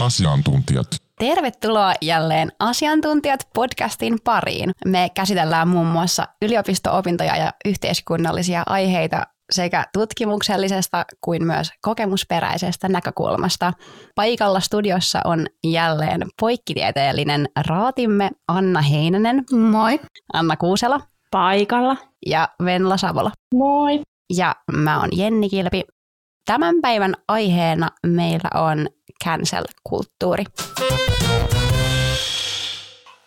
Asiantuntijat. Tervetuloa jälleen Asiantuntijat podcastin pariin. Me käsitellään muun muassa yliopisto-opintoja ja yhteiskunnallisia aiheita sekä tutkimuksellisesta kuin myös kokemusperäisestä näkökulmasta. Paikalla studiossa on jälleen poikkitieteellinen raatimme Anna Heinänen. Moi. Anna Kuusela. Paikalla. Ja Venla Savola. Moi. Ja mä oon Jenni Kilpi. Tämän päivän aiheena meillä on cancel-kulttuuri.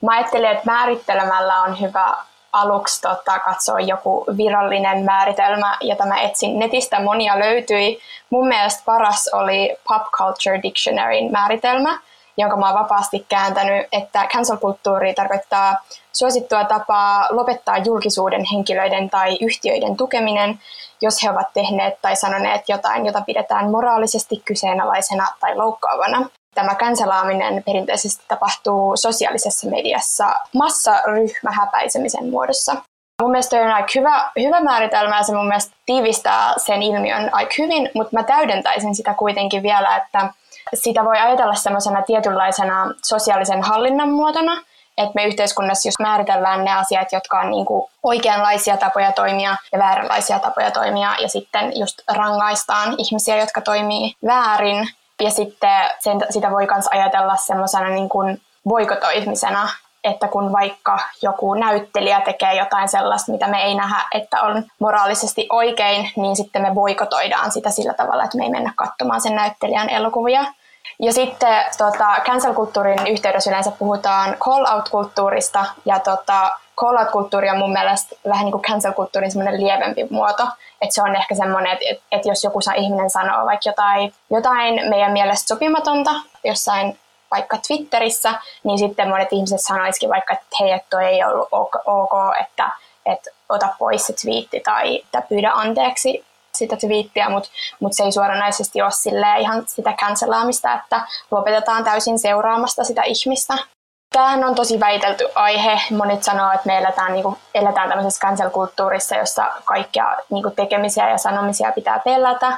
Mä ajattelin, että määrittelemällä on hyvä aluksi tota, katsoa joku virallinen määritelmä, jota mä etsin netistä. Monia löytyi. Mun mielestä paras oli Pop Culture Dictionaryn määritelmä, jonka mä oon vapaasti kääntänyt, että cancel-kulttuuri tarkoittaa suosittua tapaa lopettaa julkisuuden henkilöiden tai yhtiöiden tukeminen, jos he ovat tehneet tai sanoneet jotain, jota pidetään moraalisesti kyseenalaisena tai loukkaavana. Tämä kansalaaminen perinteisesti tapahtuu sosiaalisessa mediassa massaryhmähäpäisemisen muodossa. Mun mielestä on aika hyvä, hyvä määritelmä ja se mun mielestä tiivistää sen ilmiön aika hyvin, mutta mä täydentäisin sitä kuitenkin vielä, että sitä voi ajatella semmoisena tietynlaisena sosiaalisen hallinnan muotona, että me yhteiskunnassa jos määritellään ne asiat, jotka on niin kuin oikeanlaisia tapoja toimia ja vääränlaisia tapoja toimia ja sitten just rangaistaan ihmisiä, jotka toimii väärin, ja sitten sen, sitä voi myös ajatella semmoisena niin kuin voikotoimisena, että kun vaikka joku näyttelijä tekee jotain sellaista, mitä me ei nähdä, että on moraalisesti oikein, niin sitten me voikotoidaan sitä sillä tavalla, että me ei mennä katsomaan sen näyttelijän elokuvia. Ja sitten tota, cancel-kulttuurin yhteydessä yleensä puhutaan call-out-kulttuurista, ja tota, call-out-kulttuuri on mun mielestä vähän niin kuin cancel-kulttuurin semmoinen lievempi muoto, että se on ehkä semmoinen, että, että jos joku ihminen sanoo vaikka jotain, jotain meidän mielestä sopimatonta jossain vaikka Twitterissä, niin sitten monet ihmiset sanoisikin vaikka, että hei, että toi ei ollut ok, että, että ota pois se twiitti tai että pyydä anteeksi sitä twiittiä, mutta mut se ei suoranaisesti ole ihan sitä cancelaamista, että lopetetaan täysin seuraamasta sitä ihmistä. Tämähän on tosi väitelty aihe. Monet sanoo, että me eletään, niin kuin, eletään tämmöisessä cancel-kulttuurissa, jossa kaikkia niin kuin, tekemisiä ja sanomisia pitää pelätä.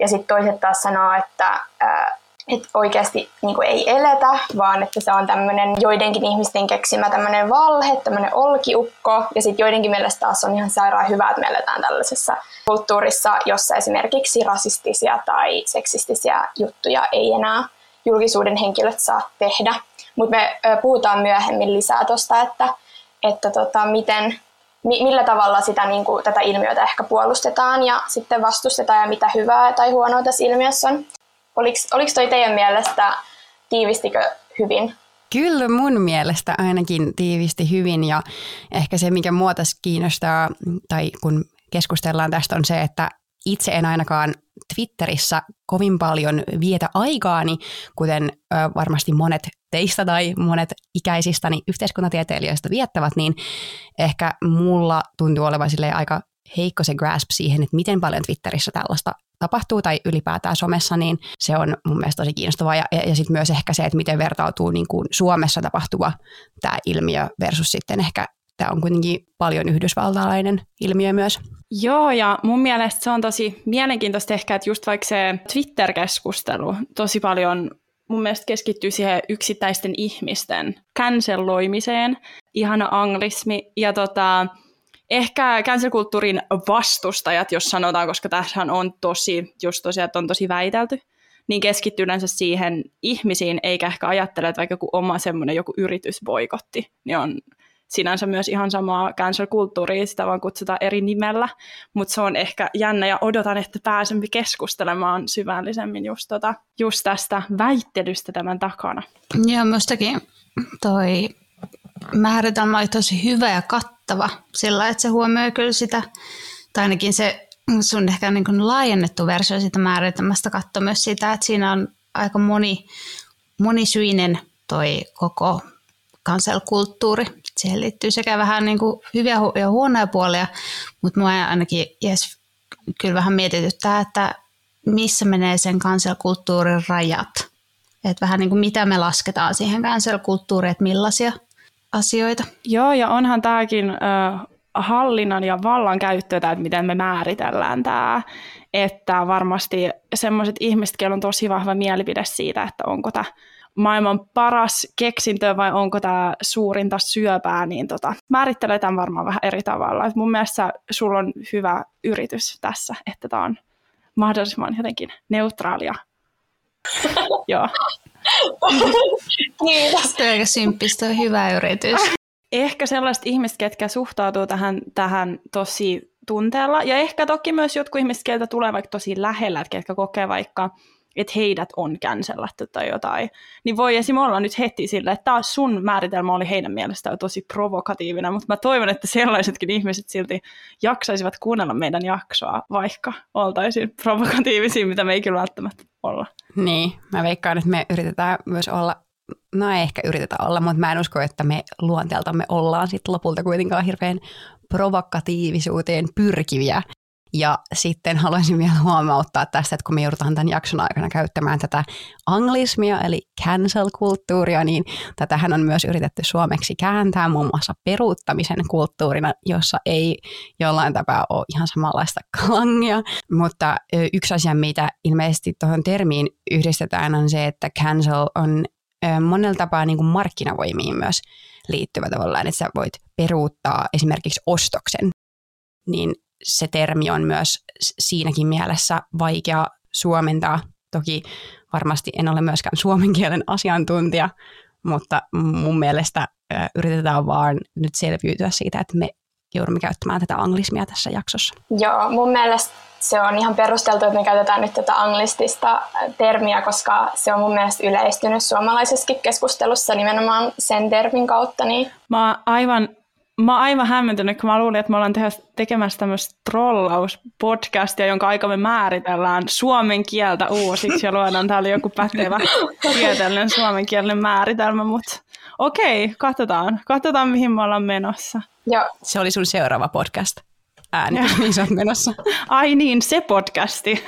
Ja sitten toiset taas sanoo, että, ää, että oikeasti niin kuin, ei eletä, vaan että se on tämmöinen joidenkin ihmisten keksimä tämmöinen valhe, tämmöinen olkiukko. Ja sitten joidenkin mielestä taas on ihan sairaan hyvä, että me eletään tällaisessa kulttuurissa, jossa esimerkiksi rasistisia tai seksistisiä juttuja ei enää julkisuuden henkilöt saa tehdä. Mutta me puhutaan myöhemmin lisää tuosta, että, että tota, miten, millä tavalla sitä, niin kuin, tätä ilmiötä ehkä puolustetaan ja sitten vastustetaan ja mitä hyvää tai huonoa tässä ilmiössä on. Oliko, oliko toi teidän mielestä, tiivistikö hyvin? Kyllä mun mielestä ainakin tiivisti hyvin ja ehkä se, mikä mua tässä kiinnostaa tai kun keskustellaan tästä on se, että itse en ainakaan Twitterissä kovin paljon vietä aikaani, kuten ö, varmasti monet teistä tai monet ikäisistäni yhteiskuntatieteilijöistä viettävät, niin ehkä mulla tuntuu olevan aika heikko se grasp siihen, että miten paljon Twitterissä tällaista tapahtuu tai ylipäätään somessa, niin se on mun mielestä tosi kiinnostavaa. Ja, ja, sitten myös ehkä se, että miten vertautuu niin kuin Suomessa tapahtuva tämä ilmiö versus sitten ehkä tämä on kuitenkin paljon yhdysvaltalainen ilmiö myös. Joo, ja mun mielestä se on tosi mielenkiintoista ehkä, että just vaikka se Twitter-keskustelu tosi paljon mun mielestä keskittyy siihen yksittäisten ihmisten canceloimiseen, ihana anglismi, ja tota, ehkä cancel-kulttuurin vastustajat, jos sanotaan, koska tässä on tosi, just tosiaan, että on tosi väitelty, niin keskittyy yleensä siihen ihmisiin, eikä ehkä ajattele, että vaikka joku oma semmoinen joku yritysboikotti, niin on sinänsä myös ihan samaa cancel-kulttuuria, sitä vaan kutsutaan eri nimellä, mutta se on ehkä jännä ja odotan, että pääsempi keskustelemaan syvällisemmin just, tota, just tästä väittelystä tämän takana. Joo, minustakin toi määritelmä oli tosi hyvä ja kattava sillä, että se huomioi kyllä sitä, tai ainakin se sun ehkä niin kuin laajennettu versio siitä määritelmästä katsoi myös sitä, että siinä on aika moni, monisyinen toi koko kanselkulttuuri. Siihen liittyy sekä vähän niin kuin hyviä ja huonoja puolia, mutta mua ainakin yes, kyllä vähän mietityttää, että missä menee sen kanselkulttuurin rajat. Että vähän niin kuin mitä me lasketaan siihen kanselkulttuuriin, että millaisia asioita. Joo, ja onhan tämäkin äh, hallinnan ja vallan käyttöä, että miten me määritellään tämä. Että varmasti semmoiset ihmiset, joilla on tosi vahva mielipide siitä, että onko tämä maailman paras keksintö vai onko tämä suurinta syöpää, niin tota, määrittelee tämän varmaan vähän eri tavalla. Et mun mielestä sulla on hyvä yritys tässä, että tämä on mahdollisimman jotenkin neutraalia. Joo. Kiitos. Aika symppistä hyvä yritys. Ehkä sellaiset ihmiset, ketkä suhtautuu tähän, tähän tosi tunteella, ja ehkä toki myös jotkut ihmiset, joilta tulee vaikka tosi lähellä, että ketkä kokee vaikka että heidät on cancelattu tai jotain, niin voi esim. olla nyt heti sille, että taas sun määritelmä oli heidän mielestään tosi provokatiivinen, mutta mä toivon, että sellaisetkin ihmiset silti jaksaisivat kuunnella meidän jaksoa, vaikka oltaisiin provokatiivisia, mitä me ei kyllä välttämättä olla. Niin, mä veikkaan, että me yritetään myös olla no ei ehkä yritetä olla, mutta mä en usko, että me luonteeltamme ollaan sitten lopulta kuitenkaan hirveän provokatiivisuuteen pyrkiviä. Ja sitten haluaisin vielä huomauttaa tästä, että kun me joudutaan tämän jakson aikana käyttämään tätä anglismia, eli cancel-kulttuuria, niin tätähän on myös yritetty suomeksi kääntää muun muassa peruuttamisen kulttuurina, jossa ei jollain tapaa ole ihan samanlaista klangia. Mutta yksi asia, mitä ilmeisesti tuohon termiin yhdistetään, on se, että cancel on monella tapaa niin kuin markkinavoimiin myös liittyvä tavallaan, että sä voit peruuttaa esimerkiksi ostoksen, niin se termi on myös siinäkin mielessä vaikea suomentaa. Toki varmasti en ole myöskään suomen kielen asiantuntija, mutta mun mielestä yritetään vaan nyt selviytyä siitä, että me joudumme käyttämään tätä anglismia tässä jaksossa. Joo, mun mielestä se on ihan perusteltu, että me käytetään nyt tätä anglistista termiä, koska se on mun mielestä yleistynyt suomalaisessakin keskustelussa nimenomaan sen termin kautta. Niin... Mä oon aivan mä oon aivan hämmentynyt, kun mä luulin, että me ollaan tekemässä tämmöistä trollauspodcastia, jonka aika me määritellään suomen kieltä uusiksi ja luodaan täällä joku pätevä tieteellinen suomenkielinen määritelmä, mutta okei, katsotaan. Katsotaan, mihin me ollaan menossa. Joo. Se oli sun seuraava podcast ääni, mihin sä oot menossa. Ai niin, se podcasti.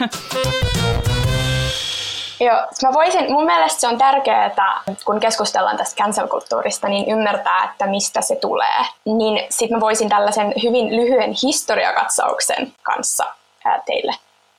Joo, mä voisin, mun mielestä se on tärkeää, että kun keskustellaan tästä cancel-kulttuurista, niin ymmärtää, että mistä se tulee. Niin sit mä voisin tällaisen hyvin lyhyen historiakatsauksen kanssa teille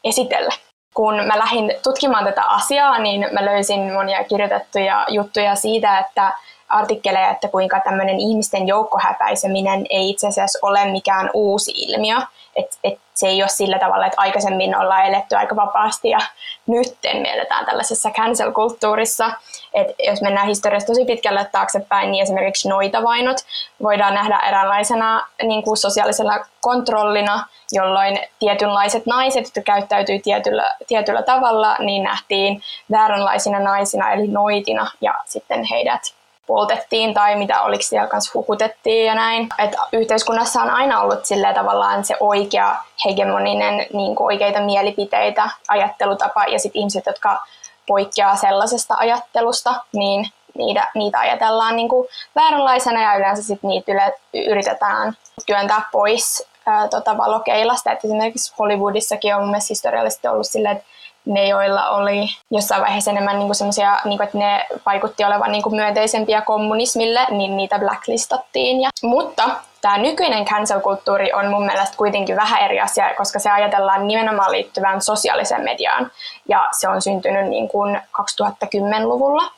esitellä. Kun mä lähdin tutkimaan tätä asiaa, niin mä löysin monia kirjoitettuja juttuja siitä, että artikkeleja, että kuinka tämmöinen ihmisten joukkohäpäiseminen ei itse asiassa ole mikään uusi ilmiö. Että et se ei ole sillä tavalla, että aikaisemmin ollaan eletty aika vapaasti ja nyt mielletään tällaisessa cancel-kulttuurissa. Et jos mennään historiassa tosi pitkälle taaksepäin, niin esimerkiksi noitavainot voidaan nähdä eräänlaisena niin kuin sosiaalisella kontrollina, jolloin tietynlaiset naiset, jotka käyttäytyy tietyllä, tietyllä tavalla, niin nähtiin vääränlaisina naisina eli noitina ja sitten heidät poltettiin tai mitä oliko siellä kanssa hukutettiin ja näin. Et yhteiskunnassa on aina ollut sillä tavallaan se oikea hegemoninen niin oikeita mielipiteitä, ajattelutapa ja sitten ihmiset, jotka poikkeaa sellaisesta ajattelusta, niin niitä, niitä ajatellaan niin kuin vääränlaisena ja yleensä sit niitä yle, yritetään työntää pois ää, tota valokeilasta. Et esimerkiksi Hollywoodissakin on mun mielestä historiallisesti ollut silleen, että ne, joilla oli jossain vaiheessa enemmän niin semmoisia, niin että ne vaikutti olevan niin kuin myönteisempiä kommunismille, niin niitä blacklistattiin. Ja, mutta tämä nykyinen cancel-kulttuuri on mun mielestä kuitenkin vähän eri asia, koska se ajatellaan nimenomaan liittyvän sosiaaliseen mediaan. Ja se on syntynyt niin kuin 2010-luvulla.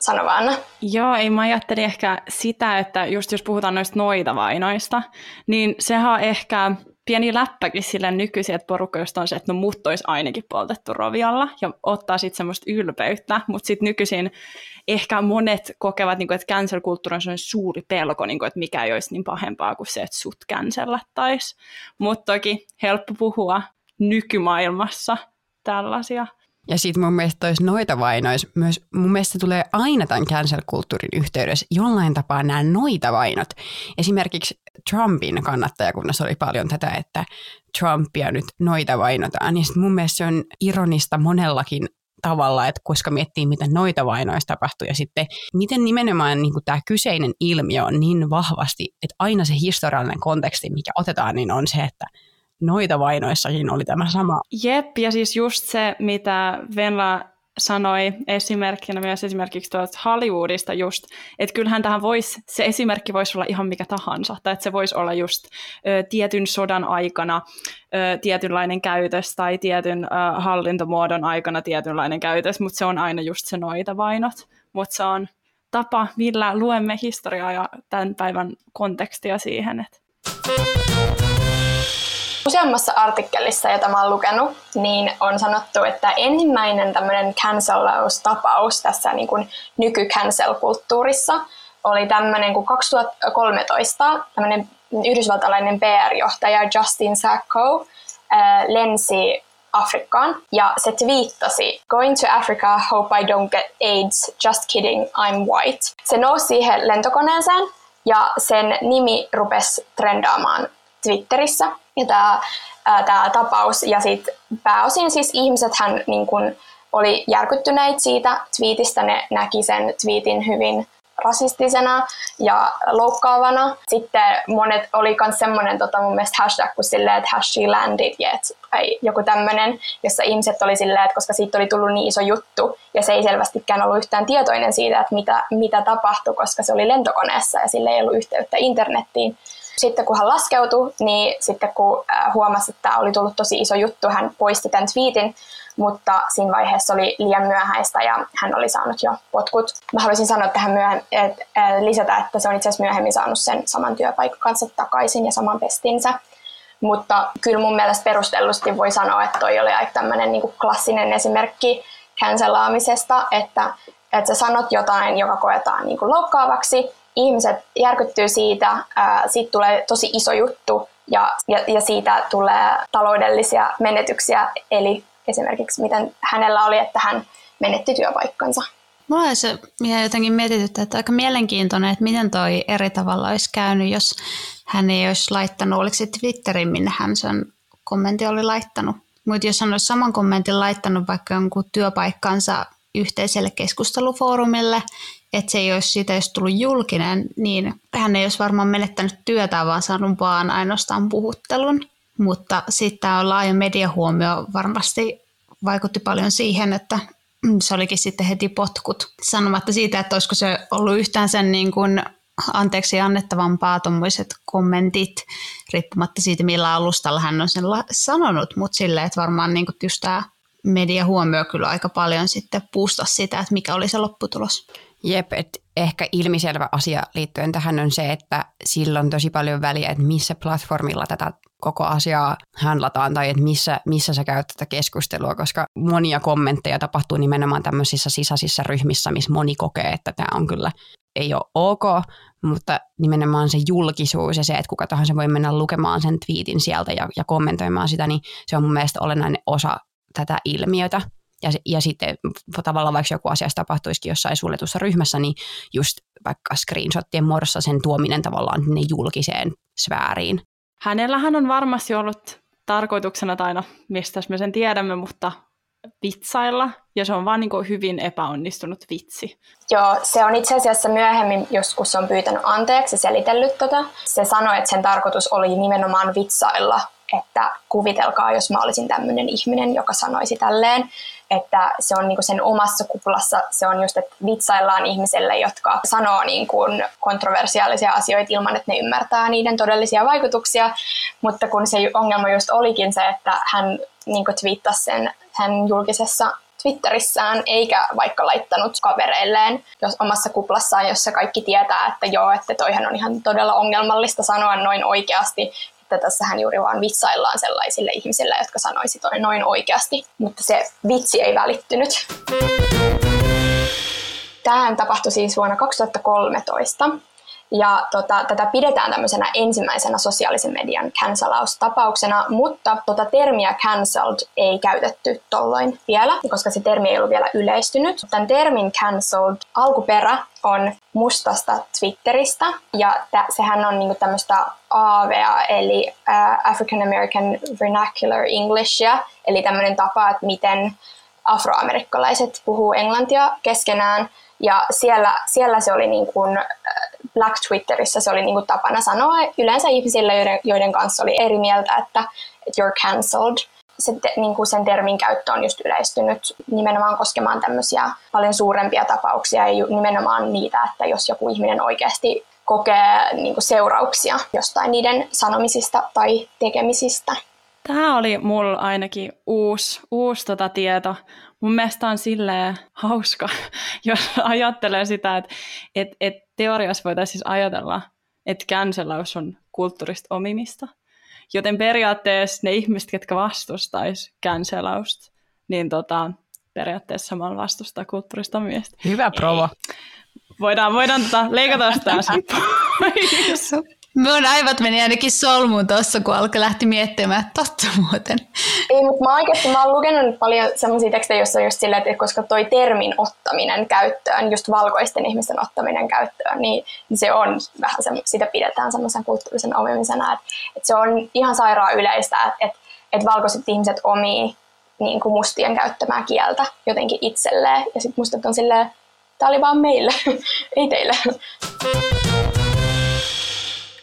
Sano vaan. Joo, ei mä ajattelin ehkä sitä, että just jos puhutaan noista noitavainoista, niin sehän on ehkä pieni läppäkin sille nykyisin, että porukka just on se, että no mut olisi ainakin poltettu rovialla ja ottaa sitten semmoista ylpeyttä, mutta sitten nykyisin ehkä monet kokevat, niin kuin, että cancel-kulttuuri on suuri pelko, niin kuin, että mikä ei olisi niin pahempaa kuin se, että sut cancellattaisi. Mutta toki helppo puhua nykymaailmassa tällaisia ja sitten mun mielestä tois noita vainois, myös mun mielestä tulee aina tämän cancel-kulttuurin yhteydessä jollain tapaa nämä noita vainot. Esimerkiksi Trumpin kannattajakunnassa oli paljon tätä, että Trumpia nyt noita vainotaan. Ja mun mielestä se on ironista monellakin tavalla, että koska miettii, mitä noita vainoista tapahtuu ja sitten miten nimenomaan niin tämä kyseinen ilmiö on niin vahvasti, että aina se historiallinen konteksti, mikä otetaan, niin on se, että noita vainoissakin oli tämä sama. Jep, ja siis just se, mitä Venla sanoi esimerkkinä myös esimerkiksi tuolta Hollywoodista just, että kyllähän tähän voisi, se esimerkki voisi olla ihan mikä tahansa, tai että se voisi olla just ö, tietyn sodan aikana ö, tietynlainen käytös tai tietyn ö, hallintomuodon aikana tietynlainen käytös, mutta se on aina just se noita vainot, mutta se on tapa, millä luemme historiaa ja tämän päivän kontekstia siihen. Että. Useammassa artikkelissa, jota mä oon lukenut, niin on sanottu, että ensimmäinen tämmöinen cancelaus-tapaus tässä niin kuin nyky-cancel-kulttuurissa oli tämmöinen kuin 2013 tämmöinen yhdysvaltalainen PR-johtaja Justin Sacco äh, lensi Afrikkaan ja se twiittasi Going to Africa, hope I don't get AIDS, just kidding, I'm white. Se nousi siihen lentokoneeseen ja sen nimi rupesi trendaamaan Twitterissä. Ja tämä, tämä tapaus ja sitten pääosin siis ihmiset hän niin kun, oli järkyttyneitä siitä twiitistä, ne näki sen twiitin hyvin rasistisena ja loukkaavana. Sitten monet oli myös semmoinen tota, mun mielestä hashtag kuin silleen, että has she landed yet, tai joku tämmöinen, jossa ihmiset oli silleen, että koska siitä oli tullut niin iso juttu, ja se ei selvästikään ollut yhtään tietoinen siitä, että mitä, mitä tapahtui, koska se oli lentokoneessa ja sille ei ollut yhteyttä internettiin. Sitten kun hän laskeutui, niin sitten kun huomasi, että tämä oli tullut tosi iso juttu, hän poisti tämän tweetin, mutta siinä vaiheessa oli liian myöhäistä ja hän oli saanut jo potkut. Mä haluaisin sanoa tähän myöhemmin, että lisätä, että se on itse asiassa myöhemmin saanut sen saman työpaikan kanssa takaisin ja saman pestinsä. Mutta kyllä mun mielestä perustellusti voi sanoa, että toi oli aika tämmöinen niin klassinen esimerkki cancelaamisesta, että, että sä sanot jotain, joka koetaan niin kuin loukkaavaksi, ihmiset järkyttyy siitä, siitä tulee tosi iso juttu ja, ja, ja siitä tulee taloudellisia menetyksiä, eli esimerkiksi miten hänellä oli, että hän menetti työpaikkansa. Mulla se jotenkin mietityttää, että aika mielenkiintoinen, että miten toi eri tavalla olisi käynyt, jos hän ei olisi laittanut, oliko se Twitterin, minne hän sen kommentin oli laittanut. Mutta jos hän olisi saman kommentin laittanut vaikka jonkun työpaikkansa yhteiselle keskustelufoorumille, että se ei olisi siitä jos tullut julkinen, niin hän ei olisi varmaan menettänyt työtä, vaan saanut vaan ainoastaan puhuttelun. Mutta sitten tämä laaja mediahuomio varmasti vaikutti paljon siihen, että se olikin sitten heti potkut. Sanomatta siitä, että olisiko se ollut yhtään sen niin kuin anteeksi annettavampaa tuommoiset kommentit, riippumatta siitä, millä alustalla hän on sen sanonut, mutta silleen, että varmaan niin kuin just tämä media huomioi kyllä aika paljon sitten puusta sitä, että mikä oli se lopputulos. Jep, että ehkä ilmiselvä asia liittyen tähän on se, että sillä on tosi paljon väliä, että missä platformilla tätä koko asiaa handlataan tai että missä, missä sä käyt tätä keskustelua, koska monia kommentteja tapahtuu nimenomaan tämmöisissä sisäisissä ryhmissä, missä moni kokee, että tämä on kyllä ei ole ok, mutta nimenomaan se julkisuus ja se, että kuka tahansa voi mennä lukemaan sen twiitin sieltä ja, ja kommentoimaan sitä, niin se on mun mielestä olennainen osa tätä ilmiötä. Ja, ja sitten tavallaan vaikka joku asiasta tapahtuisikin jossain suljetussa ryhmässä, niin just vaikka screenshottien muodossa sen tuominen tavallaan ne julkiseen sfääriin. Hänellähän on varmasti ollut tarkoituksena, tai no, mistä me sen tiedämme, mutta vitsailla, ja se on vaan niin hyvin epäonnistunut vitsi. Joo, se on itse asiassa myöhemmin, joskus on pyytänyt anteeksi selitellyt tota. Se sanoi, että sen tarkoitus oli nimenomaan vitsailla, että kuvitelkaa, jos mä olisin tämmöinen ihminen, joka sanoisi tälleen, että se on niinku sen omassa kuplassa, se on just, että vitsaillaan ihmiselle, jotka sanoo niinku kontroversiaalisia asioita ilman, että ne ymmärtää niiden todellisia vaikutuksia, mutta kun se ongelma just olikin se, että hän niinku twiittasi sen hän julkisessa Twitterissään, eikä vaikka laittanut kavereilleen jos omassa kuplassaan, jossa kaikki tietää, että joo, että toihan on ihan todella ongelmallista sanoa noin oikeasti, että tässähän juuri vaan vitsaillaan sellaisille ihmisille, jotka sanoisi noin oikeasti, mutta se vitsi ei välittynyt. Tähän tapahtui siis vuonna 2013 ja tota, tätä pidetään tämmöisenä ensimmäisenä sosiaalisen median cancelaus-tapauksena, mutta tota termiä cancelled ei käytetty tolloin vielä, koska se termi ei ollut vielä yleistynyt. Tämän termin cancelled alkuperä on mustasta Twitteristä, ja t- sehän on niinku tämmöistä AVA, eli uh, African American Vernacular Englishia, eli tämmöinen tapa, että miten afroamerikkalaiset puhuu englantia keskenään, ja siellä, siellä se oli niin kuin, Black Twitterissä se oli niin kuin tapana sanoa yleensä ihmisille, joiden, joiden kanssa oli eri mieltä, että you're cancelled. se niin kuin sen termin käyttö on just yleistynyt nimenomaan koskemaan tämmöisiä paljon suurempia tapauksia ja nimenomaan niitä, että jos joku ihminen oikeasti kokee niin kuin seurauksia jostain niiden sanomisista tai tekemisistä. Tämä oli mulla ainakin uusi, uusi tota tieto. Mun mielestä on silleen hauska, jos ajattelee sitä, että et, et teoriassa voitaisiin siis ajatella, että cancelaus on kulttuurista omimista. Joten periaatteessa ne ihmiset, ketkä vastustais cancelausta, niin tota, periaatteessa samalla vastustaa kulttuurista omimista. Hyvä provo. Voidaan, voidaan tota, leikata sitä Mun aivot meni ainakin solmuun tuossa, kun alkoi lähti miettimään, että totta muuten. Ei, mutta mä oikeasti mä oon lukenut paljon sellaisia tekstejä, joissa on just sillä, että koska toi termin ottaminen käyttöön, just valkoisten ihmisten ottaminen käyttöön, niin, se on vähän se, sitä pidetään semmoisen kulttuurisen omimisena, että, että se on ihan sairaan yleistä, että, että, valkoiset ihmiset omii niin kuin mustien käyttämää kieltä jotenkin itselleen. Ja sitten musta on silleen, tämä oli vaan meille, ei teille.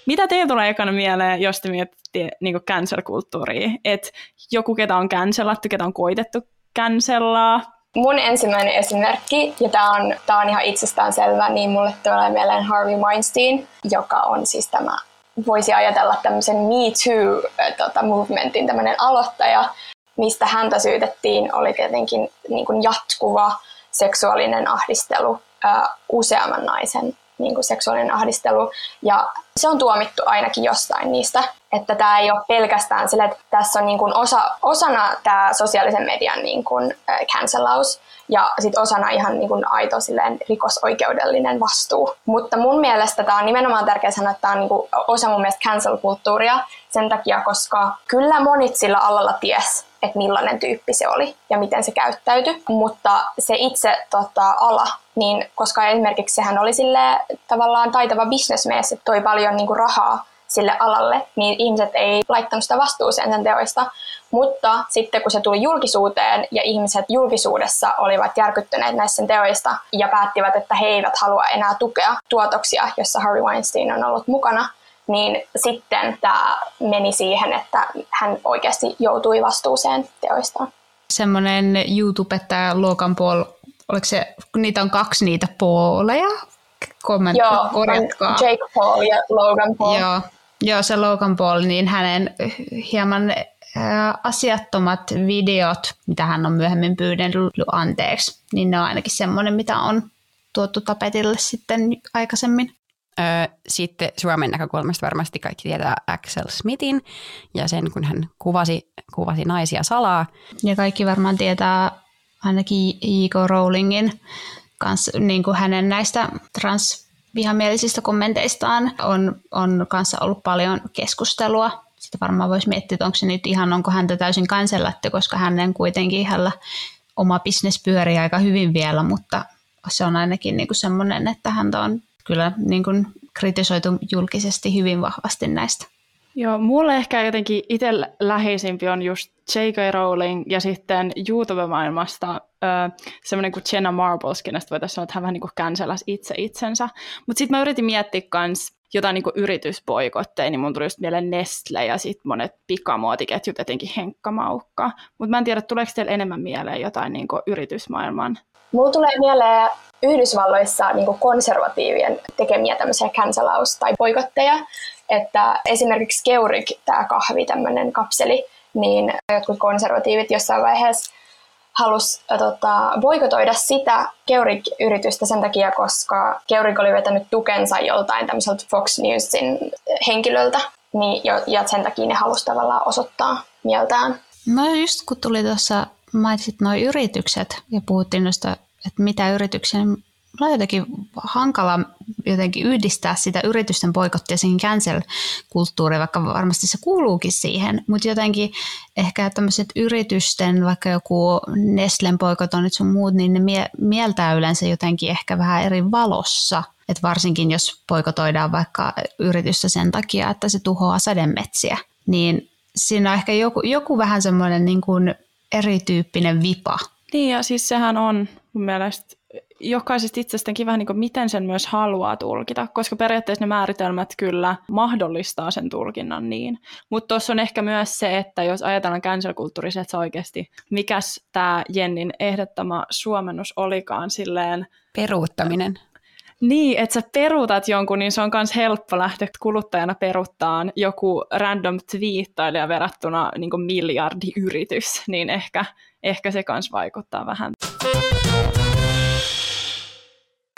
Mitä teille tulee ekana mieleen, jos te mietitte niin cancel-kulttuuria? Että joku, ketä on cancelattu, ketä on koitettu cancellaa? Mun ensimmäinen esimerkki, ja tämä on, tää on ihan itsestään selvä, niin mulle tulee mieleen Harvey Weinstein, joka on siis tämä, voisi ajatella tämmöisen Me Too-movementin tota, tämmöinen aloittaja, mistä häntä syytettiin, oli tietenkin niin kuin jatkuva seksuaalinen ahdistelu ää, useamman naisen niin kuin seksuaalinen ahdistelu. Ja se on tuomittu ainakin jostain niistä. Että tämä ei ole pelkästään sille, että tässä on niin kuin osa, osana tämä sosiaalisen median niin kuin, äh, cancelaus ja sitten osana ihan niin kuin aito silleen, rikosoikeudellinen vastuu. Mutta mun mielestä tämä on nimenomaan tärkeä sanoa, että tämä on niin kuin osa mun mielestä cancel-kulttuuria sen takia, koska kyllä monit sillä alalla ties, että millainen tyyppi se oli ja miten se käyttäytyi. Mutta se itse tota, ala, niin koska esimerkiksi sehän oli sille tavallaan taitava bisnesmies, että toi paljon niin kuin, rahaa sille alalle, niin ihmiset ei laittanut sitä vastuuseen sen teoista. Mutta sitten kun se tuli julkisuuteen ja ihmiset julkisuudessa olivat järkyttyneet näistä teoista ja päättivät, että he eivät halua enää tukea tuotoksia, jossa Harvey Weinstein on ollut mukana, niin sitten tämä meni siihen, että hän oikeasti joutui vastuuseen teoistaan. Semmoinen YouTube-että Logan Paul, oliko se, niitä on kaksi niitä pooleja? Komment- Joo, korjatkaa. Jake Paul ja Logan Paul. Joo, Joo, se Logan Paul, niin hänen hieman asiattomat videot, mitä hän on myöhemmin pyydellyt anteeksi, niin ne on ainakin semmoinen, mitä on tuotu tapetille sitten aikaisemmin. Sitten Suomen näkökulmasta varmasti kaikki tietää Axel Smithin ja sen, kun hän kuvasi, kuvasi naisia salaa. Ja kaikki varmaan tietää ainakin J.K. Rowlingin kanssa niin kuin hänen näistä transvihamielisistä kommenteistaan on, on kanssa ollut paljon keskustelua. Sitten varmaan voisi miettiä, että onko se nyt ihan, onko häntä täysin kansellattu, koska hänen kuitenkin hänellä oma bisnes pyörii aika hyvin vielä, mutta se on ainakin niin kuin semmoinen, että häntä on kyllä niin kuin kritisoitu julkisesti hyvin vahvasti näistä. Joo, mulle ehkä jotenkin itse läheisimpi on just J.K. Rowling ja sitten YouTube-maailmasta semmoinen kuin Jenna Marbles, kenestä voitaisiin sanoa, että hän vähän niin kuin itse itsensä. Mutta sitten mä yritin miettiä kans jotain niin yrityspoikotteja, niin mun tuli just mieleen Nestle ja sitten monet pikamuotiketjut, etenkin Henkkamaukka. Mutta mä en tiedä, tuleeko teillä enemmän mieleen jotain niin yritysmaailman? Mulla tulee mieleen Yhdysvalloissa niin konservatiivien tekemiä tämmöisiä cancelaus- tai poikotteja, että esimerkiksi Keurig, tämä kahvi, tämmöinen kapseli, niin jotkut konservatiivit jossain vaiheessa halusi tota, boikotoida sitä Keurig-yritystä sen takia, koska Keurig oli vetänyt tukensa joltain tämmöiseltä Fox Newsin henkilöltä, niin, ja sen takia ne halusi tavallaan osoittaa mieltään. No just kun tuli tuossa, mainitsit nuo yritykset ja puhuttiin noista, että mitä yrityksiä, niin on jotenkin hankala jotenkin yhdistää sitä yritysten boikottia siihen cancel-kulttuuriin, vaikka varmasti se kuuluukin siihen, mutta jotenkin ehkä tämmöiset yritysten, vaikka joku Nestlen boikotonit sun muut, niin ne mie- mieltää yleensä jotenkin ehkä vähän eri valossa. Et varsinkin jos poikotoidaan vaikka yritystä sen takia, että se tuhoaa sademetsiä, niin siinä on ehkä joku, joku vähän semmoinen niin kuin erityyppinen vipa. Niin ja siis sehän on mun mielestä jokaisesta itsestäänkin vähän niin kuin miten sen myös haluaa tulkita, koska periaatteessa ne määritelmät kyllä mahdollistaa sen tulkinnan niin. Mutta tuossa on ehkä myös se, että jos ajatellaan cancel-kulttuurissa, että oikeasti, mikäs tämä Jennin ehdottama suomennus olikaan silleen... Peruuttaminen. Niin, että sä peruutat jonkun, niin se on myös helppo lähteä kuluttajana peruttaan joku random twiittailija verrattuna niin miljardiyritys, niin ehkä, ehkä se myös vaikuttaa vähän.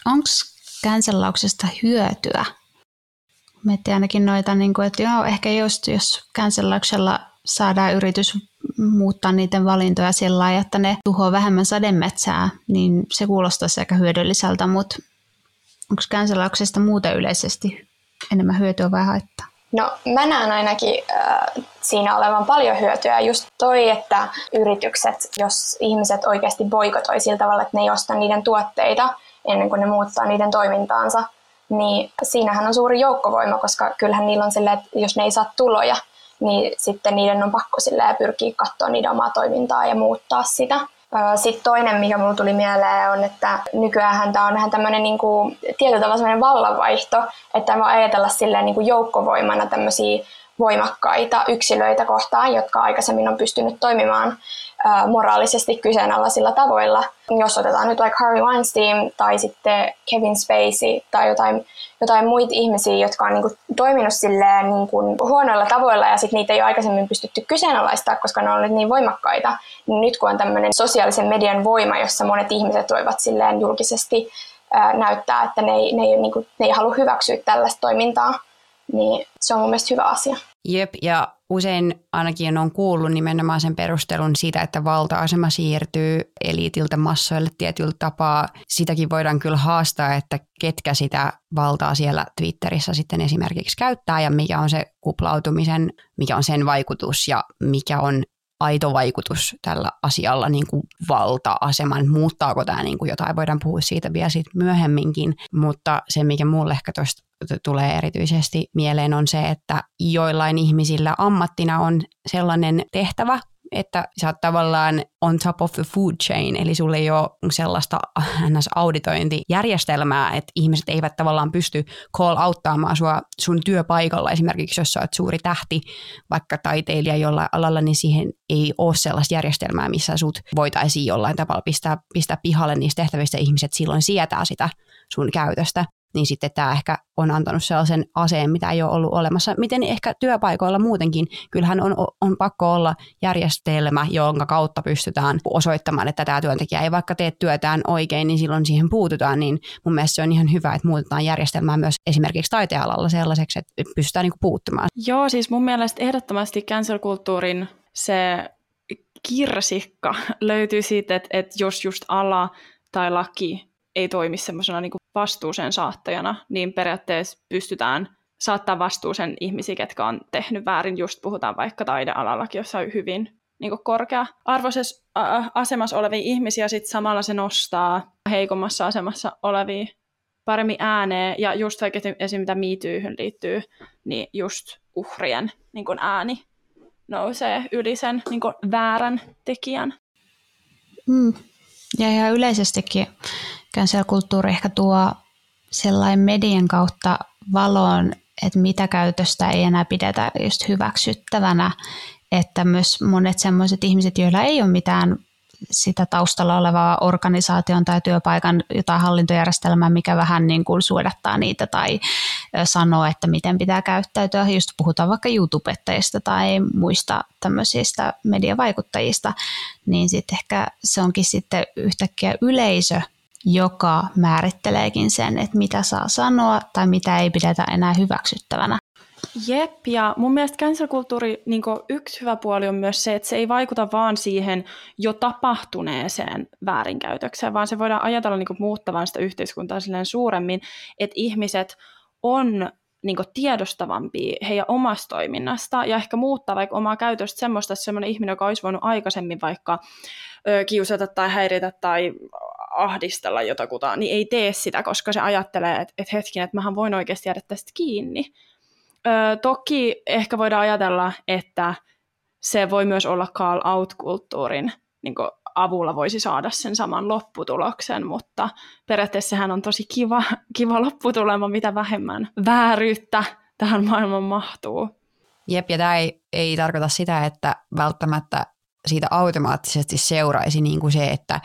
Onko cancellauksesta hyötyä? Miettii ainakin noita, niin kuin, että joo, ehkä just jos cancellauksella saadaan yritys muuttaa niiden valintoja sillä lailla, että ne tuhoaa vähemmän sademetsää, niin se kuulostaisi aika hyödylliseltä, mutta onko cancellauksesta muuten yleisesti enemmän hyötyä vai haittaa? No mä näen ainakin äh, siinä olevan paljon hyötyä. Just toi, että yritykset, jos ihmiset oikeasti boikotoi sillä tavalla, että ne ei osta niiden tuotteita ennen kuin ne muuttaa niiden toimintaansa, niin siinähän on suuri joukkovoima, koska kyllähän niillä on silleen, että jos ne ei saa tuloja, niin sitten niiden on pakko pyrkiä katsoa niiden omaa toimintaa ja muuttaa sitä. Sitten toinen, mikä mulle tuli mieleen, on, että nykyään tämä on vähän tämmöinen niin kuin, tietyllä tavalla sellainen vallanvaihto, että voi ajatella silleen niin kuin joukkovoimana tämmöisiä voimakkaita yksilöitä kohtaan, jotka aikaisemmin on pystynyt toimimaan moraalisesti kyseenalaisilla tavoilla. Jos otetaan nyt vaikka Harvey Weinstein tai sitten Kevin Spacey tai jotain, jotain muita ihmisiä, jotka on niin kuin, toiminut silleen niin kuin, huonoilla tavoilla ja sitten niitä ei ole aikaisemmin pystytty kyseenalaistaa, koska ne on olleet niin voimakkaita, niin nyt kun on tämmöinen sosiaalisen median voima, jossa monet ihmiset voivat silleen julkisesti ää, näyttää, että ne ei, ne, ei, niin kuin, ne ei halua hyväksyä tällaista toimintaa, niin se on mun mielestä hyvä asia. Jep, ja usein ainakin on kuullut nimenomaan sen perustelun siitä, että valta-asema siirtyy eliitiltä massoille tietyllä tapaa. Sitäkin voidaan kyllä haastaa, että ketkä sitä valtaa siellä Twitterissä sitten esimerkiksi käyttää ja mikä on se kuplautumisen, mikä on sen vaikutus ja mikä on aito vaikutus tällä asialla niin kuin valta-aseman. Muuttaako tämä niin kuin jotain? Voidaan puhua siitä vielä siitä myöhemminkin, mutta se, mikä mulle ehkä tuosta tulee erityisesti mieleen on se, että joillain ihmisillä ammattina on sellainen tehtävä, että sä oot tavallaan on top of the food chain, eli sulle ei ole sellaista auditointijärjestelmää, että ihmiset eivät tavallaan pysty call auttaamaan sua sun työpaikalla, esimerkiksi jos sä oot suuri tähti, vaikka taiteilija jollain alalla, niin siihen ei ole sellaista järjestelmää, missä sut voitaisiin jollain tavalla pistää, pistää pihalle niistä tehtävistä, ihmiset silloin sietää sitä sun käytöstä niin sitten tämä ehkä on antanut sellaisen aseen, mitä ei ole ollut olemassa. Miten ehkä työpaikoilla muutenkin, kyllähän on, on pakko olla järjestelmä, jonka kautta pystytään osoittamaan, että tämä työntekijä ei vaikka tee työtään oikein, niin silloin siihen puututaan, niin mun mielestä se on ihan hyvä, että muutetaan järjestelmää myös esimerkiksi taitealalla sellaiseksi, että pystytään niin puuttumaan. Joo, siis mun mielestä ehdottomasti cancel-kulttuurin se kirsikka löytyy siitä, että, että jos just ala tai laki ei toimi semmoisena niin vastuuseen saattajana, niin periaatteessa pystytään saattaa vastuuseen ihmisiä, ketkä on tehnyt väärin. Just puhutaan vaikka taidealallakin, jossa on hyvin niin korkea-arvoisessa asemassa olevia ihmisiä, sitten samalla se nostaa heikommassa asemassa olevia paremmin ääneen. Ja just vaikka esimerkiksi mitä miityyhyn liittyy, niin just uhrien niin ääni nousee yli sen niin väärän tekijän. Mm. Ja ihan yleisestikin cancel-kulttuuri ehkä tuo sellainen median kautta valoon, että mitä käytöstä ei enää pidetä just hyväksyttävänä, että myös monet sellaiset ihmiset, joilla ei ole mitään sitä taustalla olevaa organisaation tai työpaikan jotain hallintojärjestelmää, mikä vähän niin kuin suodattaa niitä tai sanoo, että miten pitää käyttäytyä. Just puhutaan vaikka YouTubettajista tai muista tämmöisistä mediavaikuttajista, niin sitten ehkä se onkin sitten yhtäkkiä yleisö, joka määritteleekin sen, että mitä saa sanoa tai mitä ei pidetä enää hyväksyttävänä. Jep, ja mun mielestä cancel-kulttuuri, niin yksi hyvä puoli on myös se, että se ei vaikuta vaan siihen jo tapahtuneeseen väärinkäytökseen, vaan se voidaan ajatella niin muuttavan sitä yhteiskuntaa silleen suuremmin, että ihmiset on niin tiedostavampia heidän omasta toiminnasta ja ehkä muuttaa vaikka omaa käytöstä semmoista, että semmoinen ihminen, joka olisi voinut aikaisemmin vaikka ö, kiusata tai häiritä tai ahdistella jotakuta, niin ei tee sitä, koska se ajattelee, että, että hetken, että mähän voin oikeasti jäädä tästä kiinni. Ö, toki ehkä voidaan ajatella, että se voi myös olla call out-kulttuurin niin avulla voisi saada sen saman lopputuloksen, mutta periaatteessa sehän on tosi kiva, kiva lopputulema, mitä vähemmän vääryyttä tähän maailmaan mahtuu. Jep, ja tämä ei, ei tarkoita sitä, että välttämättä siitä automaattisesti seuraisi niin kuin se, että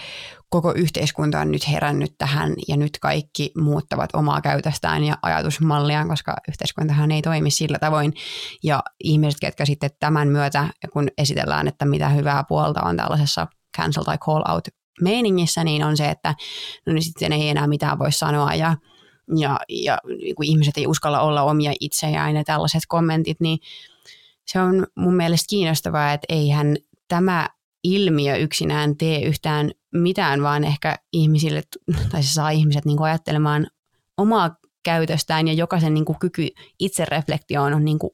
koko yhteiskunta on nyt herännyt tähän ja nyt kaikki muuttavat omaa käytöstään ja ajatusmalliaan, koska yhteiskuntahan ei toimi sillä tavoin. Ja ihmiset, ketkä sitten tämän myötä, kun esitellään, että mitä hyvää puolta on tällaisessa cancel tai call out meiningissä, niin on se, että no niin sitten ei enää mitään voi sanoa ja, ja, ja niin kun ihmiset ei uskalla olla omia itseään ja tällaiset kommentit, niin se on mun mielestä kiinnostavaa, että eihän tämä ilmiö yksinään tee yhtään mitään, vaan ehkä ihmisille, tai se saa ihmiset niin kuin ajattelemaan omaa käytöstään ja jokaisen niin kuin kyky itsereflektioon on niin kuin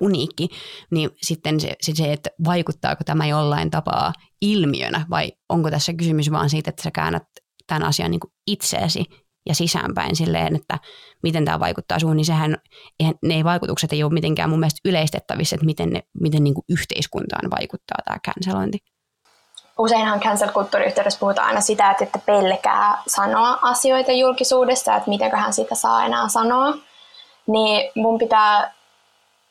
uniikki, niin sitten se, se, se, että vaikuttaako tämä jollain tapaa ilmiönä vai onko tässä kysymys vaan siitä, että sä käännät tämän asian niin kuin itseesi ja sisäänpäin silleen, että miten tämä vaikuttaa suun, niin sehän, eihän, ne vaikutukset ei ole mitenkään mun mielestä yleistettävissä, että miten, ne, miten niin kuin yhteiskuntaan vaikuttaa tämä cancelointi. Useinhan cancel-kulttuuriyhteydessä puhutaan aina sitä, että, että pelkää sanoa asioita julkisuudessa, että mitenköhän sitä saa enää sanoa. Niin mun pitää,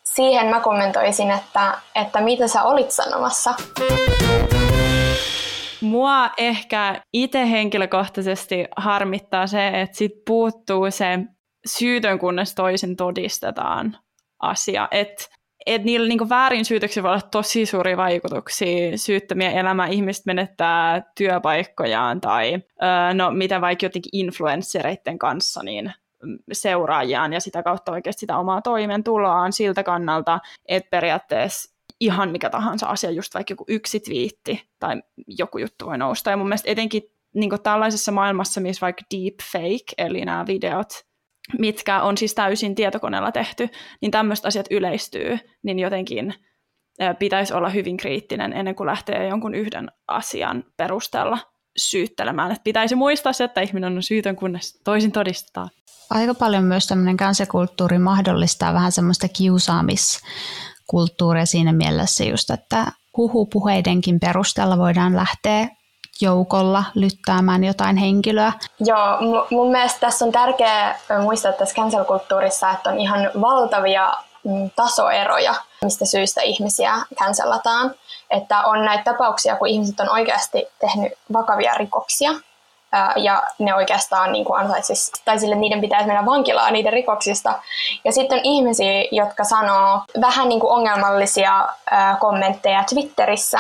siihen mä kommentoisin, että, että mitä sä olit sanomassa. Mua ehkä itse henkilökohtaisesti harmittaa se, että sit puuttuu se syytön, kunnes toisen todistetaan asia. Että et niillä niinku väärin syytöksillä voi olla tosi suuria vaikutuksia syyttömiä elämää. Ihmiset menettää työpaikkojaan tai öö, no, mitä vaikka jotenkin influenssereiden kanssa, niin seuraajiaan ja sitä kautta oikeasti sitä omaa toimeentuloaan siltä kannalta, että periaatteessa ihan mikä tahansa asia, just vaikka joku yksi twiitti tai joku juttu voi nousta. Ja mun mielestä etenkin niin tällaisessa maailmassa, missä vaikka deepfake, eli nämä videot, mitkä on siis täysin tietokoneella tehty, niin tämmöiset asiat yleistyy, niin jotenkin pitäisi olla hyvin kriittinen ennen kuin lähtee jonkun yhden asian perusteella syyttelemään. Että pitäisi muistaa se, että ihminen on syytön, kunnes toisin todistetaan. Aika paljon myös tämmöinen kansakulttuuri mahdollistaa vähän semmoista kiusaamis kulttuuria siinä mielessä just, että huhupuheidenkin perusteella voidaan lähteä joukolla lyttäämään jotain henkilöä. Joo, mun mielestä tässä on tärkeää muistaa tässä cancel-kulttuurissa, että on ihan valtavia mm, tasoeroja, mistä syystä ihmisiä cancelataan. Että on näitä tapauksia, kun ihmiset on oikeasti tehnyt vakavia rikoksia, ja ne oikeastaan niin kuin ansaitsis, tai sille niiden pitäisi mennä vankilaan niiden rikoksista. Ja sitten on ihmisiä, jotka sanoo vähän niin kuin ongelmallisia kommentteja Twitterissä,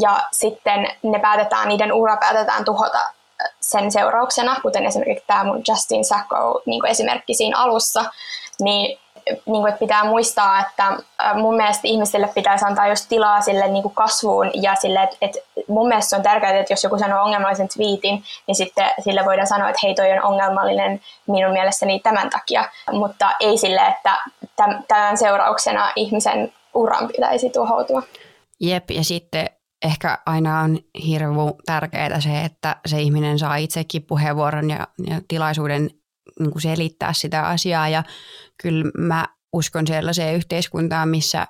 ja sitten ne päätetään, niiden ura päätetään tuhota sen seurauksena, kuten esimerkiksi tämä mun Justin Sacco niin kuin esimerkki siinä alussa, niin niin kuin, että pitää muistaa, että mun mielestä ihmisille pitäisi antaa just tilaa sille niin kuin kasvuun ja sille, että, että mun mielestä se on tärkeää, että jos joku sanoo ongelmallisen twiitin, niin sitten sille voidaan sanoa, että hei toi on ongelmallinen minun mielestäni tämän takia, mutta ei sille, että tämän seurauksena ihmisen uran pitäisi tuhoutua. Jep, ja sitten ehkä aina on hirveän tärkeää se, että se ihminen saa itsekin puheenvuoron ja, ja tilaisuuden niin kuin selittää sitä asiaa. Ja kyllä mä uskon sellaiseen yhteiskuntaan, missä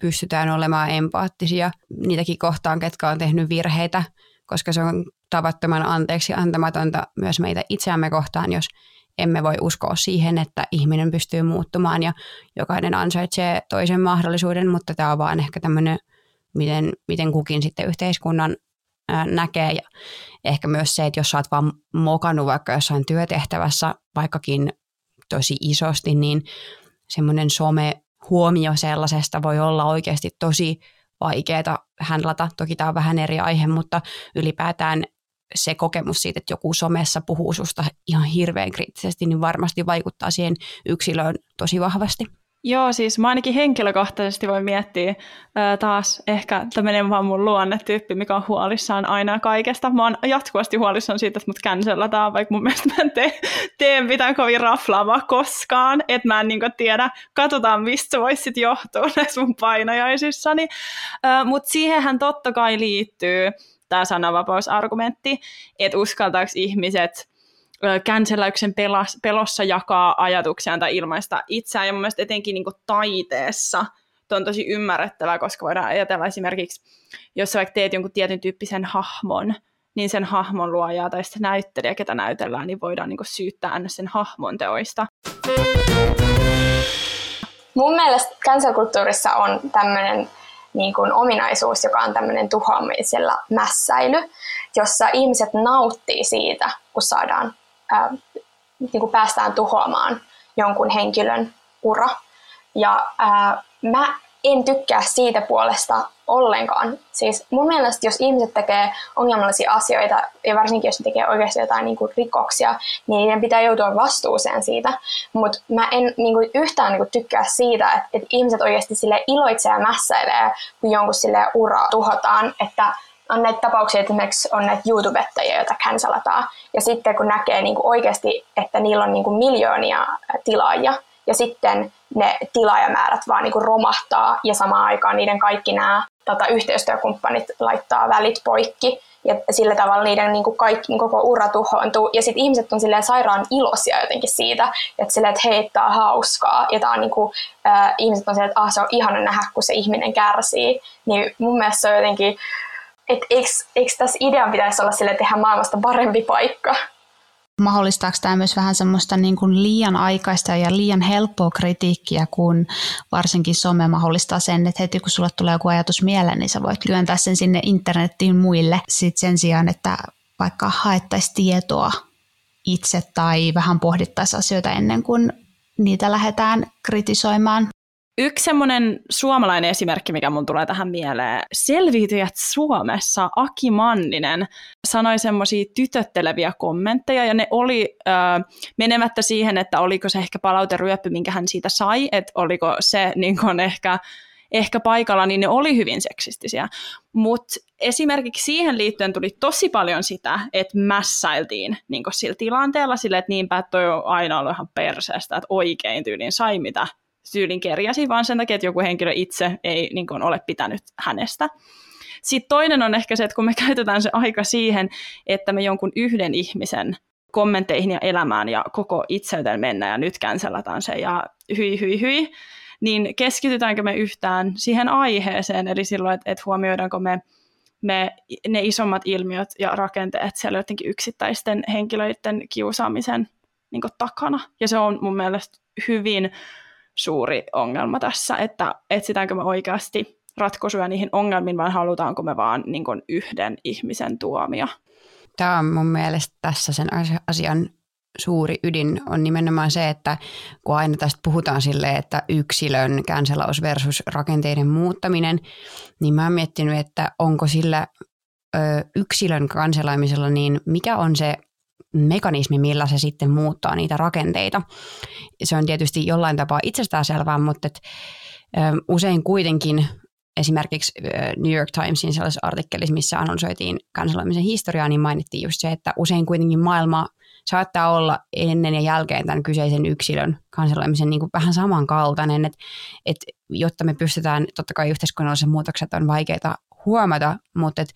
pystytään olemaan empaattisia niitäkin kohtaan, ketkä on tehnyt virheitä, koska se on tavattoman anteeksi antamatonta myös meitä itseämme kohtaan, jos emme voi uskoa siihen, että ihminen pystyy muuttumaan ja jokainen ansaitsee toisen mahdollisuuden, mutta tämä on vaan ehkä tämmöinen, miten, miten kukin sitten yhteiskunnan näkee ja ehkä myös se, että jos sä oot vaan mokannut vaikka jossain työtehtävässä, vaikkakin tosi isosti, niin semmoinen some huomio sellaisesta voi olla oikeasti tosi vaikeaa hänlata. Toki tämä on vähän eri aihe, mutta ylipäätään se kokemus siitä, että joku somessa puhuu susta ihan hirveän kriittisesti, niin varmasti vaikuttaa siihen yksilöön tosi vahvasti. Joo, siis mä ainakin henkilökohtaisesti voin miettiä ää, taas ehkä tämmöinen vaan mun luonnetyyppi, mikä on huolissaan aina kaikesta. Mä oon jatkuvasti huolissaan siitä, että mut cancellataan, vaikka mun mielestä mä en tee, tee mitään kovin raflaavaa koskaan. Että mä en niin tiedä, katsotaan mistä se voisi sitten johtua näissä mun painajaisissani. Mutta siihenhän totta kai liittyy tämä sananvapausargumentti, että uskaltaako ihmiset cancellauksen pelossa jakaa ajatuksiaan tai ilmaista itseään. Ja mun mielestä etenkin niin taiteessa tuo on tosi ymmärrettävää, koska voidaan ajatella esimerkiksi, jos sä vaikka teet jonkun tietyn tyyppisen hahmon, niin sen hahmon luojaa tai sitten näyttelijä, ketä näytellään, niin voidaan niin syyttää sen hahmon teoista. Mun mielestä cancel-kulttuurissa on tämmöinen niin kuin ominaisuus, joka on tämmöinen tuhoamisella mässäily, jossa ihmiset nauttii siitä, kun saadaan, ää, niin kuin päästään tuhoamaan jonkun henkilön ura. Ja ää, mä en tykkää siitä puolesta ollenkaan. Siis mun mielestä, jos ihmiset tekee ongelmallisia asioita, ja varsinkin jos ne tekee oikeasti jotain niin kuin rikoksia, niin niiden pitää joutua vastuuseen siitä. Mutta mä en niin kuin, yhtään niin kuin, tykkää siitä, että, että ihmiset oikeasti sille iloitsee ja mässäilee, kun jonkun sille ura tuhotaan, että on näitä tapauksia, että esimerkiksi on näitä YouTubettajia, joita cancelataan. Ja sitten kun näkee niin kuin oikeasti, että niillä on niin kuin miljoonia tilaajia, ja sitten ne tilaajamäärät vaan niin kuin romahtaa ja samaan aikaan niiden kaikki nämä tota, yhteistyökumppanit laittaa välit poikki ja sillä tavalla niiden niin kuin kaikki, niin koko ura tuhoontuu. Ja sitten ihmiset on silleen sairaan iloisia jotenkin siitä, että silleen, että hei, tää on hauskaa. Ja tää on niin kuin, äh, ihmiset on silleen, että ah, se on ihana nähdä, kun se ihminen kärsii. Niin mun mielestä se on jotenkin, että eikö, eikö tässä idean pitäisi olla sille tehdä maailmasta parempi paikka? mahdollistaako tämä myös vähän semmoista niin kuin liian aikaista ja liian helppoa kritiikkiä, kun varsinkin some mahdollistaa sen, että heti kun sulle tulee joku ajatus mieleen, niin sä voit lyöntää sen sinne internettiin muille sit sen sijaan, että vaikka haettaisiin tietoa itse tai vähän pohdittaisiin asioita ennen kuin niitä lähdetään kritisoimaan. Yksi semmoinen suomalainen esimerkki, mikä mun tulee tähän mieleen, selviytyjät Suomessa, Aki Manninen sanoi semmoisia tytötteleviä kommentteja, ja ne oli äh, menemättä siihen, että oliko se ehkä palauteryöppy, minkä hän siitä sai, että oliko se niin kun ehkä ehkä paikalla, niin ne oli hyvin seksistisiä. Mutta esimerkiksi siihen liittyen tuli tosi paljon sitä, että mässäiltiin niin sillä tilanteella sille, että niinpä, että toi on aina ollut ihan perseestä, että oikein tyylin sai mitä tyylin kerjäsi, vaan sen takia, että joku henkilö itse ei niin kuin, ole pitänyt hänestä. Sitten toinen on ehkä se, että kun me käytetään se aika siihen, että me jonkun yhden ihmisen kommentteihin ja elämään ja koko itseyteen mennä ja nyt känsellataan se ja hyi hyi hyi, niin keskitytäänkö me yhtään siihen aiheeseen, eli silloin, että, että huomioidaanko me, me ne isommat ilmiöt ja rakenteet siellä jotenkin yksittäisten henkilöiden kiusaamisen niin takana. Ja se on mun mielestä hyvin suuri ongelma tässä, että etsitäänkö me oikeasti ratkaisuja niihin ongelmiin vai halutaanko me vaan niin kuin yhden ihmisen tuomia. Tämä on mun mielestä tässä sen asian suuri ydin on nimenomaan se, että kun aina tästä puhutaan silleen, että yksilön känselaus versus rakenteiden muuttaminen, niin mä oon miettinyt, että onko sillä ö, yksilön kanselaamisella, niin mikä on se mekanismi, millä se sitten muuttaa niitä rakenteita. Se on tietysti jollain tapaa itsestäänselvää, mutta et, ö, usein kuitenkin esimerkiksi New York Timesin sellaisessa artikkelissa, missä analysoitiin kansalaisen historiaa, niin mainittiin just se, että usein kuitenkin maailma saattaa olla ennen ja jälkeen tämän kyseisen yksilön kansalaisen niin vähän samankaltainen, että, että jotta me pystytään, totta kai yhteiskunnalliset muutokset on vaikeita huomata, mutta että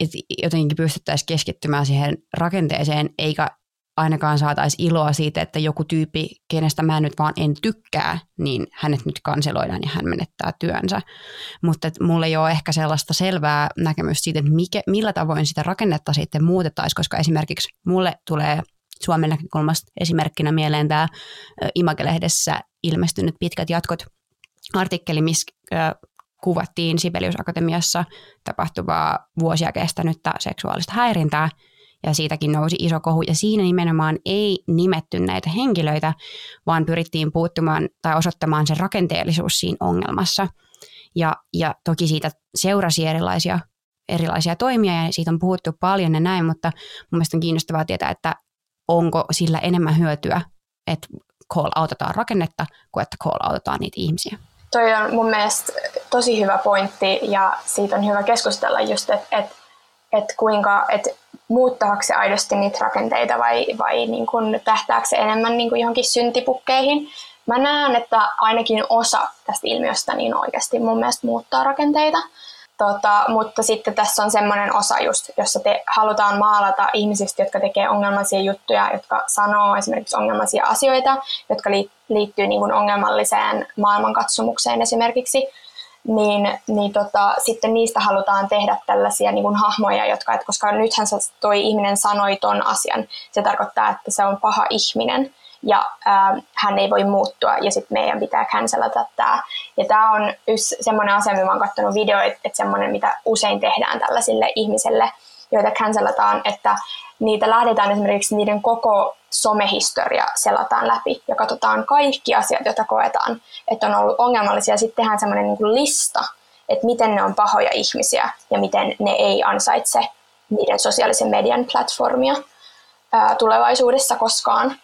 että jotenkin pystyttäisiin keskittymään siihen rakenteeseen, eikä ainakaan saataisi iloa siitä, että joku tyyppi, kenestä mä nyt vaan en tykkää, niin hänet nyt kanseloidaan ja hän menettää työnsä. Mutta mulla ei ole ehkä sellaista selvää näkemystä siitä, että mikä, millä tavoin sitä rakennetta sitten muutettaisiin, koska esimerkiksi mulle tulee Suomen näkökulmasta esimerkkinä mieleen tämä Imagelehdessä ilmestynyt pitkät jatkot artikkeli, missä kuvattiin Sibelius Akatemiassa tapahtuvaa vuosia kestänyttä seksuaalista häirintää, ja siitäkin nousi iso kohu, ja siinä nimenomaan ei nimetty näitä henkilöitä, vaan pyrittiin puuttumaan tai osoittamaan se rakenteellisuus siinä ongelmassa. Ja, ja toki siitä seurasi erilaisia, erilaisia toimia, ja siitä on puhuttu paljon ja näin, mutta mun mielestä on kiinnostavaa tietää, että onko sillä enemmän hyötyä, että call-autetaan rakennetta, kuin että call-autetaan niitä ihmisiä. Toi on mun mielestä tosi hyvä pointti ja siitä on hyvä keskustella just, että et, et kuinka, et muuttaako se aidosti niitä rakenteita vai, vai niin kun tähtääkö se enemmän niin kun johonkin syntipukkeihin. Mä näen, että ainakin osa tästä ilmiöstä niin oikeasti mun mielestä muuttaa rakenteita. Tota, mutta sitten tässä on semmoinen osa just, jossa te halutaan maalata ihmisistä, jotka tekee ongelmallisia juttuja, jotka sanoo esimerkiksi ongelmallisia asioita, jotka liittyy niin kuin ongelmalliseen maailmankatsomukseen esimerkiksi, niin, niin tota, sitten niistä halutaan tehdä tällaisia niin kuin hahmoja, jotka, että koska nythän toi ihminen sanoi ton asian, se tarkoittaa, että se on paha ihminen ja ää, hän ei voi muuttua ja sitten meidän pitää cancelata tämä. Ja tämä on yksi semmoinen asia, mitä olen katsonut video, että, että semmoinen, mitä usein tehdään tällaisille ihmisille, joita cancelataan, että niitä lähdetään esimerkiksi niiden koko somehistoria selataan läpi ja katsotaan kaikki asiat, joita koetaan, että on ollut ongelmallisia. Sitten tehdään semmoinen niin kuin lista, että miten ne on pahoja ihmisiä ja miten ne ei ansaitse niiden sosiaalisen median platformia ää, tulevaisuudessa koskaan.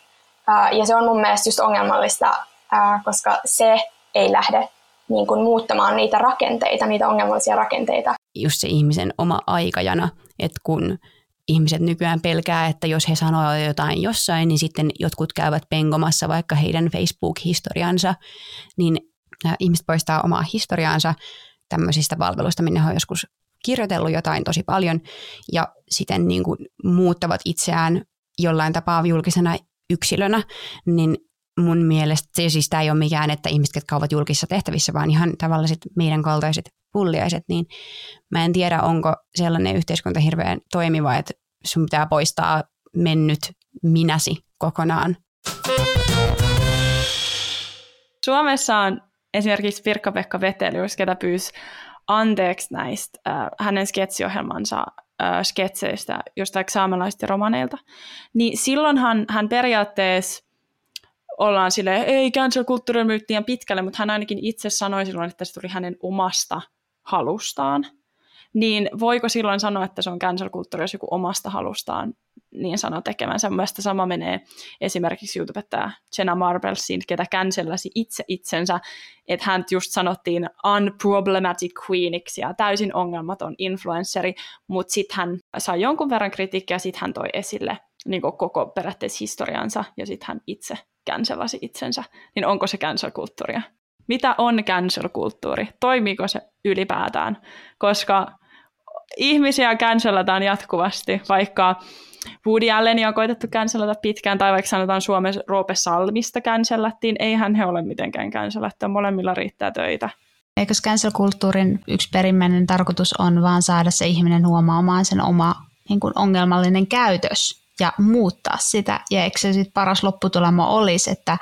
Ää, ja se on mun mielestä just ongelmallista, ää, koska se ei lähde niin kuin muuttamaan niitä rakenteita, niitä ongelmallisia rakenteita. Just se ihmisen oma aikajana, että kun ihmiset nykyään pelkää, että jos he sanoo jotain jossain, niin sitten jotkut käyvät pengomassa vaikka heidän Facebook-historiansa, niin ihmiset poistaa omaa historiaansa tämmöisistä palveluista, minne he on joskus kirjoitellut jotain tosi paljon ja sitten niin kuin muuttavat itseään jollain tapaa julkisena yksilönä, niin mun mielestä se siis tämä ei ole mikään, että ihmiset, jotka ovat julkisissa tehtävissä, vaan ihan tavalliset meidän kaltaiset pulliaiset, niin mä en tiedä, onko sellainen yhteiskunta hirveän toimiva, että sun pitää poistaa mennyt minäsi kokonaan. Suomessa on esimerkiksi Pirkka-Pekka Vetelius, ketä pyysi anteeksi näistä äh, hänen sketsiohjelmansa äh, sketseistä jostain saamelaisista romaneilta, niin silloinhan hän periaatteessa ollaan silleen, ei cancel-kulttuuri on liian pitkälle, mutta hän ainakin itse sanoi silloin, että se tuli hänen omasta halustaan. Niin voiko silloin sanoa, että se on cancel-kulttuuri, jos joku omasta halustaan niin sanoo tekemänsä. Mielestäni sama menee esimerkiksi YouTubettaja Jenna Marvelsin, ketä cancelasi itse itsensä, että hän just sanottiin unproblematic queeniksi ja täysin ongelmaton influenceri, mutta sitten hän sai jonkun verran kritiikkiä sitten hän toi esille niin koko periaatteessa historiansa ja sitten hän itse cancelasi itsensä. Niin onko se cancel-kulttuuria? Mitä on cancel-kulttuuri? Toimiiko se ylipäätään? Koska ihmisiä cancelataan jatkuvasti, vaikka Woody Allenia on koitettu cancelata pitkään, tai vaikka sanotaan Suomessa Roope Salmista cancelattiin, eihän he ole mitenkään cancelattu, molemmilla riittää töitä. Eikö cancel-kulttuurin yksi perimmäinen tarkoitus on vaan saada se ihminen huomaamaan sen oma niin kuin ongelmallinen käytös ja muuttaa sitä. Ja eikö se sitten paras lopputulema olisi, että,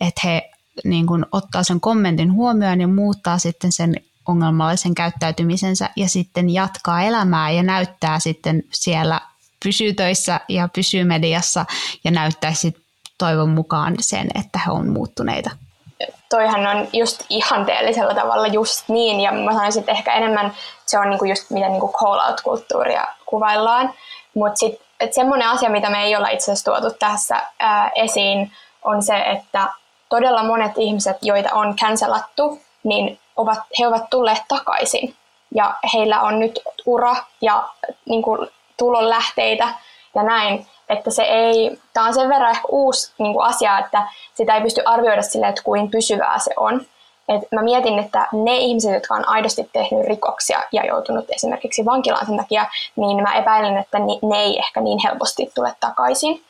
että he niin kuin ottaa sen kommentin huomioon ja muuttaa sitten sen ongelmallisen käyttäytymisensä ja sitten jatkaa elämää ja näyttää sitten siellä, pysyy töissä ja pysyy mediassa ja näyttää sitten toivon mukaan sen, että he on muuttuneita. Toihan on just ihanteellisella tavalla just niin, ja mä sanoisin, että ehkä enemmän se on niinku just miten niinku call-out-kulttuuria kuvaillaan, mutta sitten semmoinen asia, mitä me ei olla itse asiassa tuotu tässä ää, esiin, on se, että todella monet ihmiset, joita on cancelattu, niin ovat, he ovat tulleet takaisin. Ja heillä on nyt ura ja niin kuin, tulonlähteitä ja näin. Että se ei, tämä on sen verran ehkä uusi niin kuin asia, että sitä ei pysty arvioida silleen, että kuin pysyvää se on. Et mä mietin, että ne ihmiset, jotka on aidosti tehnyt rikoksia ja joutunut esimerkiksi vankilaan sen takia, niin mä epäilen, että ne ei ehkä niin helposti tule takaisin.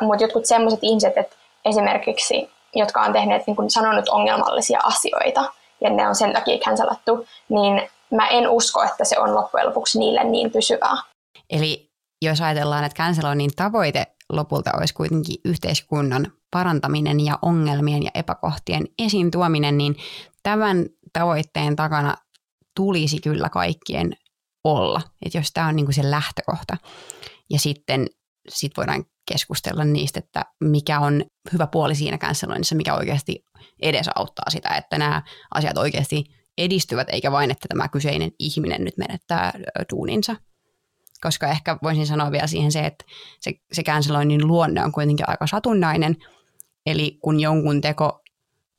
Mutta jotkut sellaiset ihmiset, että esimerkiksi, jotka on tehneet, niin kuin sanonut ongelmallisia asioita, ja ne on sen takia cancelattu, niin mä en usko, että se on loppujen lopuksi niille niin pysyvää. Eli jos ajatellaan, että canceloinnin tavoite lopulta olisi kuitenkin yhteiskunnan parantaminen ja ongelmien ja epäkohtien esiin tuominen, niin tämän tavoitteen takana tulisi kyllä kaikkien olla. Että jos tämä on niin kuin se lähtökohta. Ja sitten sit voidaan keskustella niistä, että mikä on hyvä puoli siinä canceloinnissa, mikä oikeasti edesauttaa sitä, että nämä asiat oikeasti edistyvät, eikä vain, että tämä kyseinen ihminen nyt menettää duuninsa. Koska ehkä voisin sanoa vielä siihen se, että se, se canceloinnin luonne on kuitenkin aika satunnainen, eli kun jonkun teko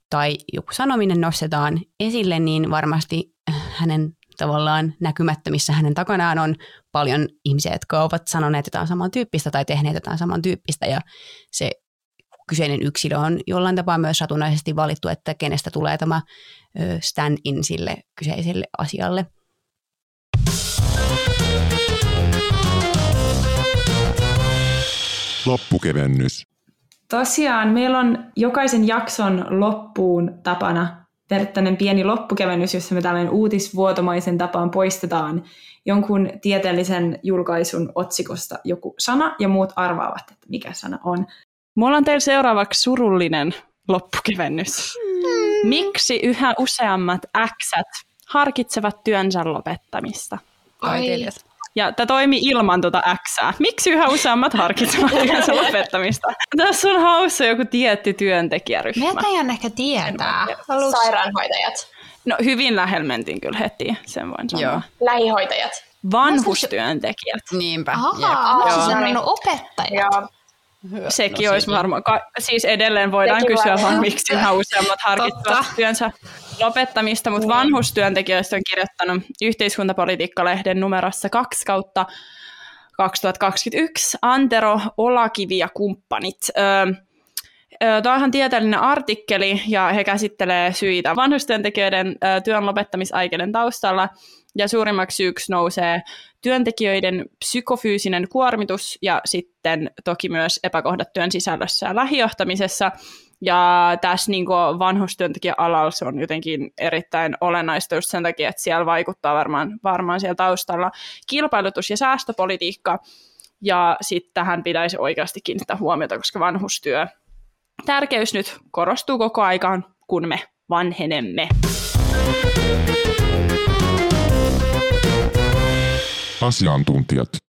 tai joku sanominen nostetaan esille, niin varmasti hänen tavallaan näkymättömissä hänen takanaan on paljon ihmisiä, jotka ovat sanoneet jotain samantyyppistä tai tehneet jotain samantyyppistä ja se kyseinen yksilö on jollain tapaa myös satunnaisesti valittu, että kenestä tulee tämä stand-in sille kyseiselle asialle. Loppukevennys. Tosiaan, meillä on jokaisen jakson loppuun tapana tehdä pieni loppukevennys, jossa me tällainen uutisvuotomaisen tapaan poistetaan jonkun tieteellisen julkaisun otsikosta joku sana ja muut arvaavat, että mikä sana on. Mulla on teillä seuraavaksi surullinen loppukevennys. Hmm. Miksi yhä useammat äksät harkitsevat työnsä lopettamista? Ai. Ja tämä toimi ilman tuota Xää. Miksi yhä useammat harkitsevat työnsä lopettamista? Tässä on haussa joku tietty työntekijäryhmä. Meitä ei ehkä tietää. Sairaanhoitajat. No hyvin lähellä mentiin kyllä heti, sen voin sanoa. Joo. Lähihoitajat. Vanhustyöntekijät. Niinpä. Ahaa, olisin sanonut opettajat. Joo. Hyvä. Sekin no, olisi varmaan. Siis edelleen voidaan Sekin kysyä vaan, miksi yhä useammat harkitsevat työnsä lopettamista, mutta niin. vanhustyöntekijöistä on kirjoittanut yhteiskuntapolitiikka-lehden numerossa 2 kautta 2021 Antero Olakivi ja kumppanit. Öö, Tämä on ihan tieteellinen artikkeli ja he käsittelee syitä vanhustyöntekijöiden työn lopettamisaikeiden taustalla ja suurimmaksi syyksi nousee työntekijöiden psykofyysinen kuormitus ja sitten toki myös epäkohdat työn sisällössä ja lähijohtamisessa. Ja tässä niin vanhustyöntekijä-alalla se on jotenkin erittäin olennaista just sen takia, että siellä vaikuttaa varmaan, varmaan siellä taustalla kilpailutus- ja säästöpolitiikka. Ja sitten tähän pitäisi oikeasti kiinnittää huomiota, koska vanhustyö tärkeys nyt korostuu koko aikaan, kun me vanhenemme. Asiantuntijat.